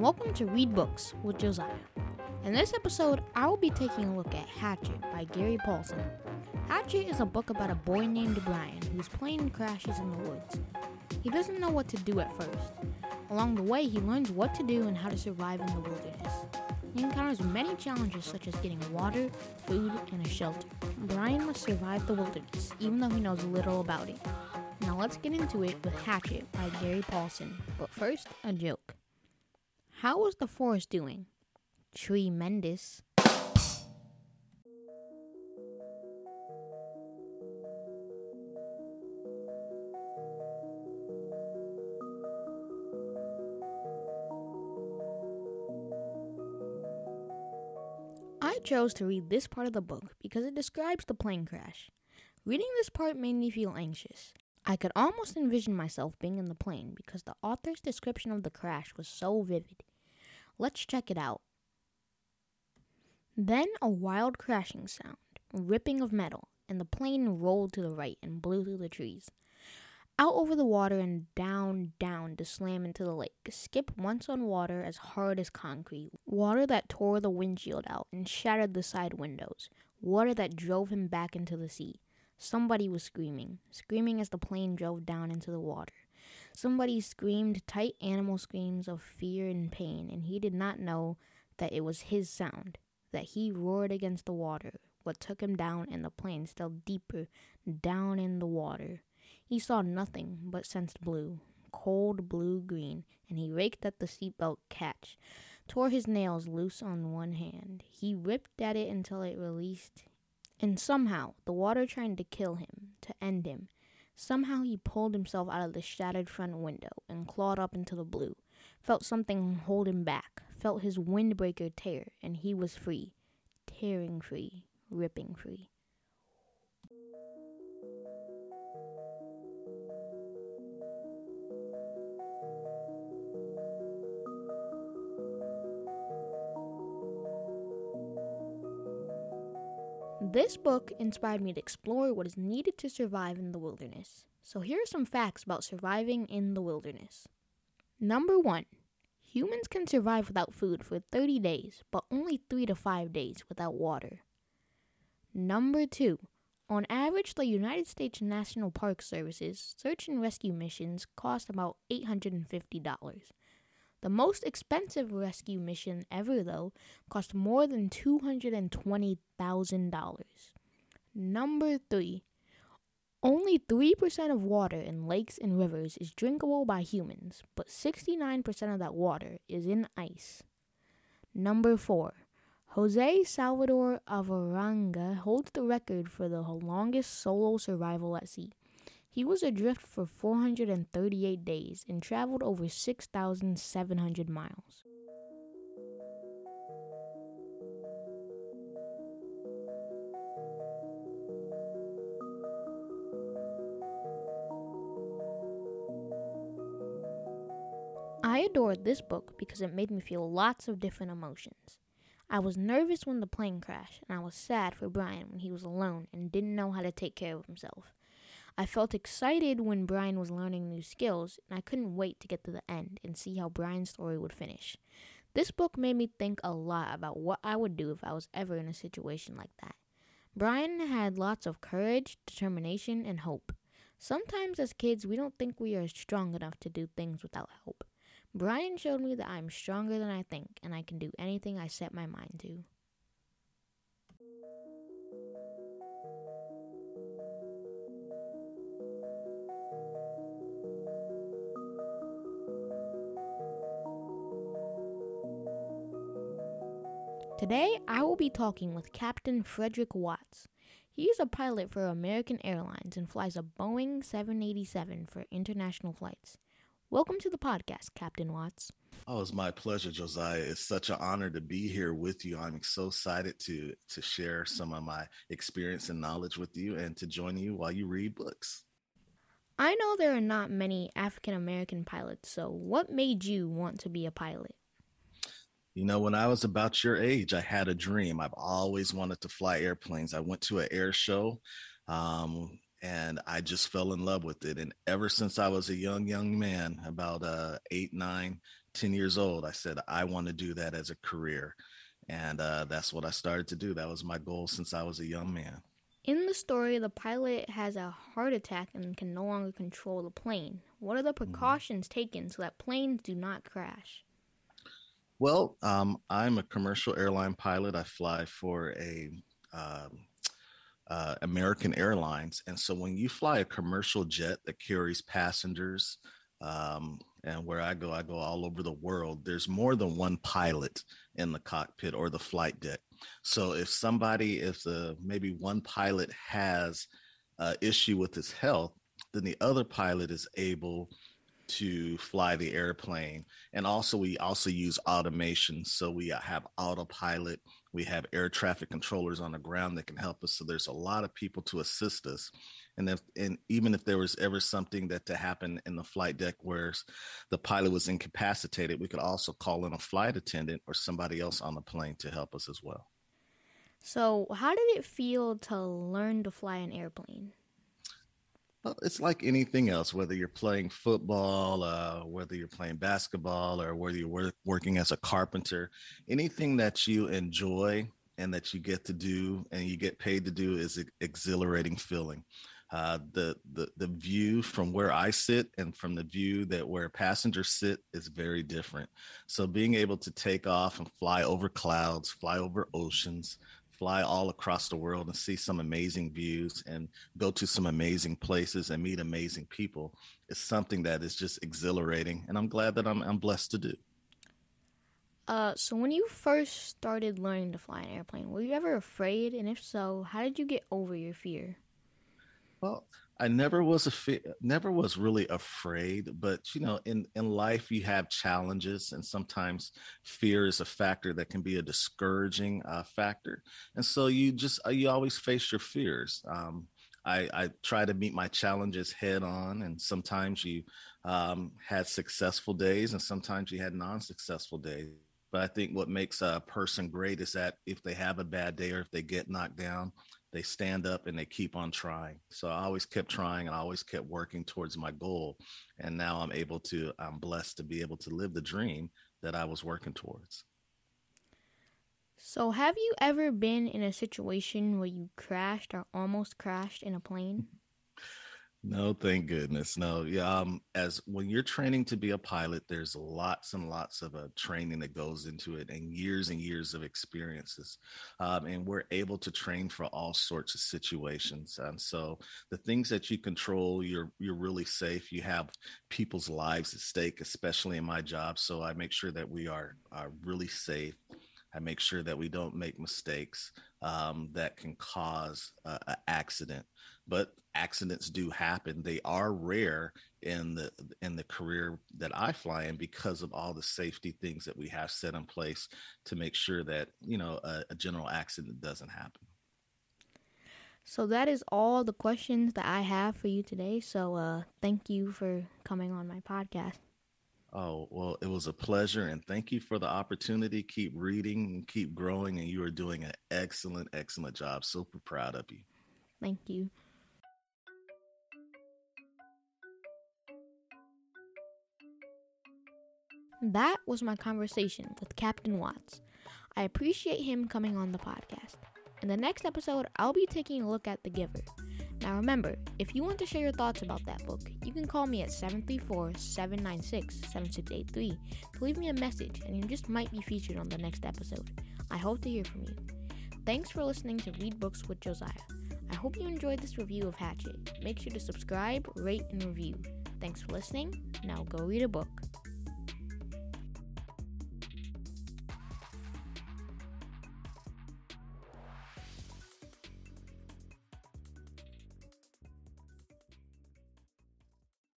and welcome to Read Books with Joziah. In this episode, I will be taking a look at Hatchet by Gary Paulsen. Hatchet is a book about a boy named Brian whose plane crashes in the woods. He doesn't know what to do at first. Along the way, he learns what to do and how to survive in the wilderness. He encounters many challenges such as getting water, food, and a shelter. Brian must survive the wilderness, even though he knows little about it. Now let's get into it with Hatchet by Gary Paulsen. But first, a joke. How was the forest doing? Tremendous. I chose to read this part of the book because it describes the plane crash. Reading this part made me feel anxious. I could almost envision myself being in the plane because the author's description of the crash was so vivid. Let's check it out. Then a wild crashing sound, ripping of metal, and the plane rolled to the right and blew through the trees. Out over the water and down, down to slam into the lake. Skip once on water as hard as concrete. Water that tore the windshield out and shattered the side windows. Water that drove him back into the sea. Somebody was screaming, screaming as the plane drove down into the water. Somebody screamed tight animal screams of fear and pain, and he did not know that it was his sound, that he roared against the water, what took him down, and the plane still deeper down in the water. He saw nothing but sensed blue, cold blue green, and he raked at the seatbelt catch, tore his nails loose on one hand. He ripped at it until it released, and somehow, the water trying to kill him, to end him, somehow he pulled himself out of the shattered front window and clawed up into the blue, felt something hold him back, felt his windbreaker tear, and he was free, tearing free, ripping free. This book inspired me to explore what is needed to survive in the wilderness. So here are some facts about surviving in the wilderness. Number one, humans can survive without food for 30 days, but only 3 to 5 days without water. Number two, on average, the United States National Park Service's search and rescue missions cost about $850. The most expensive rescue mission ever, though, cost more than $220,000. Number three, only 3% of water in lakes and rivers is drinkable by humans, but 69% of that water is in ice. Number four, Jose Salvador Alvarenga holds the record for the longest solo survival at sea. He was adrift for 438 days and traveled over 6,700 miles. I adored this book because it made me feel lots of different emotions. I was nervous when the plane crashed, and I was sad for Brian when he was alone and didn't know how to take care of himself. I felt excited when Brian was learning new skills, and I couldn't wait to get to the end and see how Brian's story would finish. This book made me think a lot about what I would do if I was ever in a situation like that. Brian had lots of courage, determination, and hope. Sometimes as kids, we don't think we are strong enough to do things without help. Brian showed me that I am stronger than I think, and I can do anything I set my mind to. Today, I will be talking with Captain Frederick Watts. He is a pilot for American Airlines and flies a Boeing 787 for international flights. Welcome to the podcast, Captain Watts. Oh, it's my pleasure, Joziah. It's such an honor to be here with you. I'm so excited to to share some of my experience and knowledge with you and to join you while you read books. I know there are not many African American pilots, so what made you want to be a pilot? You know, when I was about your age, I had a dream. I've always wanted to fly airplanes. I went to an air show um, and I just fell in love with it. And ever since I was a young, young man, about uh, eight, nine 10 years old, I said, I want to do that as a career. And uh, that's what I started to do. That was my goal since I was a young man. In the story, the pilot has a heart attack and can no longer control the plane. What are the mm-hmm. precautions mm-hmm. taken so that planes do not crash? Well, um, I'm a commercial airline pilot. I fly for a um, uh, American Airlines, and so when you fly a commercial jet that carries passengers, um, and where I go, I go all over the world. There's more than one pilot in the cockpit or the flight deck. So if somebody, if the maybe one pilot has an issue with his health, then the other pilot is able to fly the airplane. And also, we also use automation. So we have autopilot, we have air traffic controllers on the ground that can help us. So there's a lot of people to assist us. And if and even if there was ever something that to happen in the flight deck where the pilot was incapacitated, we could also call in a flight attendant or somebody else on the plane to help us as well. So, how did it feel to learn to fly an airplane? Well, it's like anything else, whether you're playing football, uh, whether you're playing basketball, or whether you're work, working as a carpenter. Anything that you enjoy and that you get to do and you get paid to do is an exhilarating feeling. Uh, the, the the view from where I sit and from the view that where passengers sit is very different. So being able to take off and fly over clouds, fly over oceans, fly all across the world and see some amazing views and go to some amazing places and meet amazing people is something that is just exhilarating and i'm glad that i'm, I'm blessed to do. Uh, so when you first started learning to fly an airplane were you ever afraid? And if so how did you get over your fear? Well I never was a never was really afraid, but you know, in in life you have challenges, and sometimes fear is a factor that can be a discouraging uh, factor. And so you just uh, you always face your fears. Um, I, I try to meet my challenges head on, and sometimes you um, had successful days, and sometimes you had non-successful days. But I think what makes a person great is that if they have a bad day or if they get knocked down, they stand up and they keep on trying. So I always kept trying and I always kept working towards my goal. And now I'm able to, I'm blessed to be able to live the dream that I was working towards. So, have you ever been in a situation where you crashed or almost crashed in a plane? No, thank goodness. No, yeah. Um, as when you're training to be a pilot, there's lots and lots of uh, training that goes into it, and years and years of experiences. Um, and we're able to train for all sorts of situations. And so, the things that you control, you're you're really safe. You have people's lives at stake, especially in my job. So I make sure that we are are really safe. I make sure that we don't make mistakes um, that can cause an accident but accidents do happen. They are rare in the in the career that I fly in because of all the safety things that we have set in place to make sure that you know a, a general accident doesn't happen. So that is all the questions that I have for you today. So uh, thank you for coming on my podcast. Oh, well, it was a pleasure. And thank you for the opportunity. Keep reading and keep growing. And you are doing an excellent, excellent job. Super proud of you. Thank you. That was my conversation with Captain Watts. I appreciate him coming on the podcast. In the next episode, I'll be taking a look at The Giver. Now remember, if you want to share your thoughts about that book, you can call me at 734 796 7683 to leave me a message, and you just might be featured on the next episode. I hope to hear from you. Thanks for listening to Read Books with Joziah. I hope you enjoyed this review of Hatchet. Make sure to subscribe, rate, and review. Thanks for listening. Now go read a book.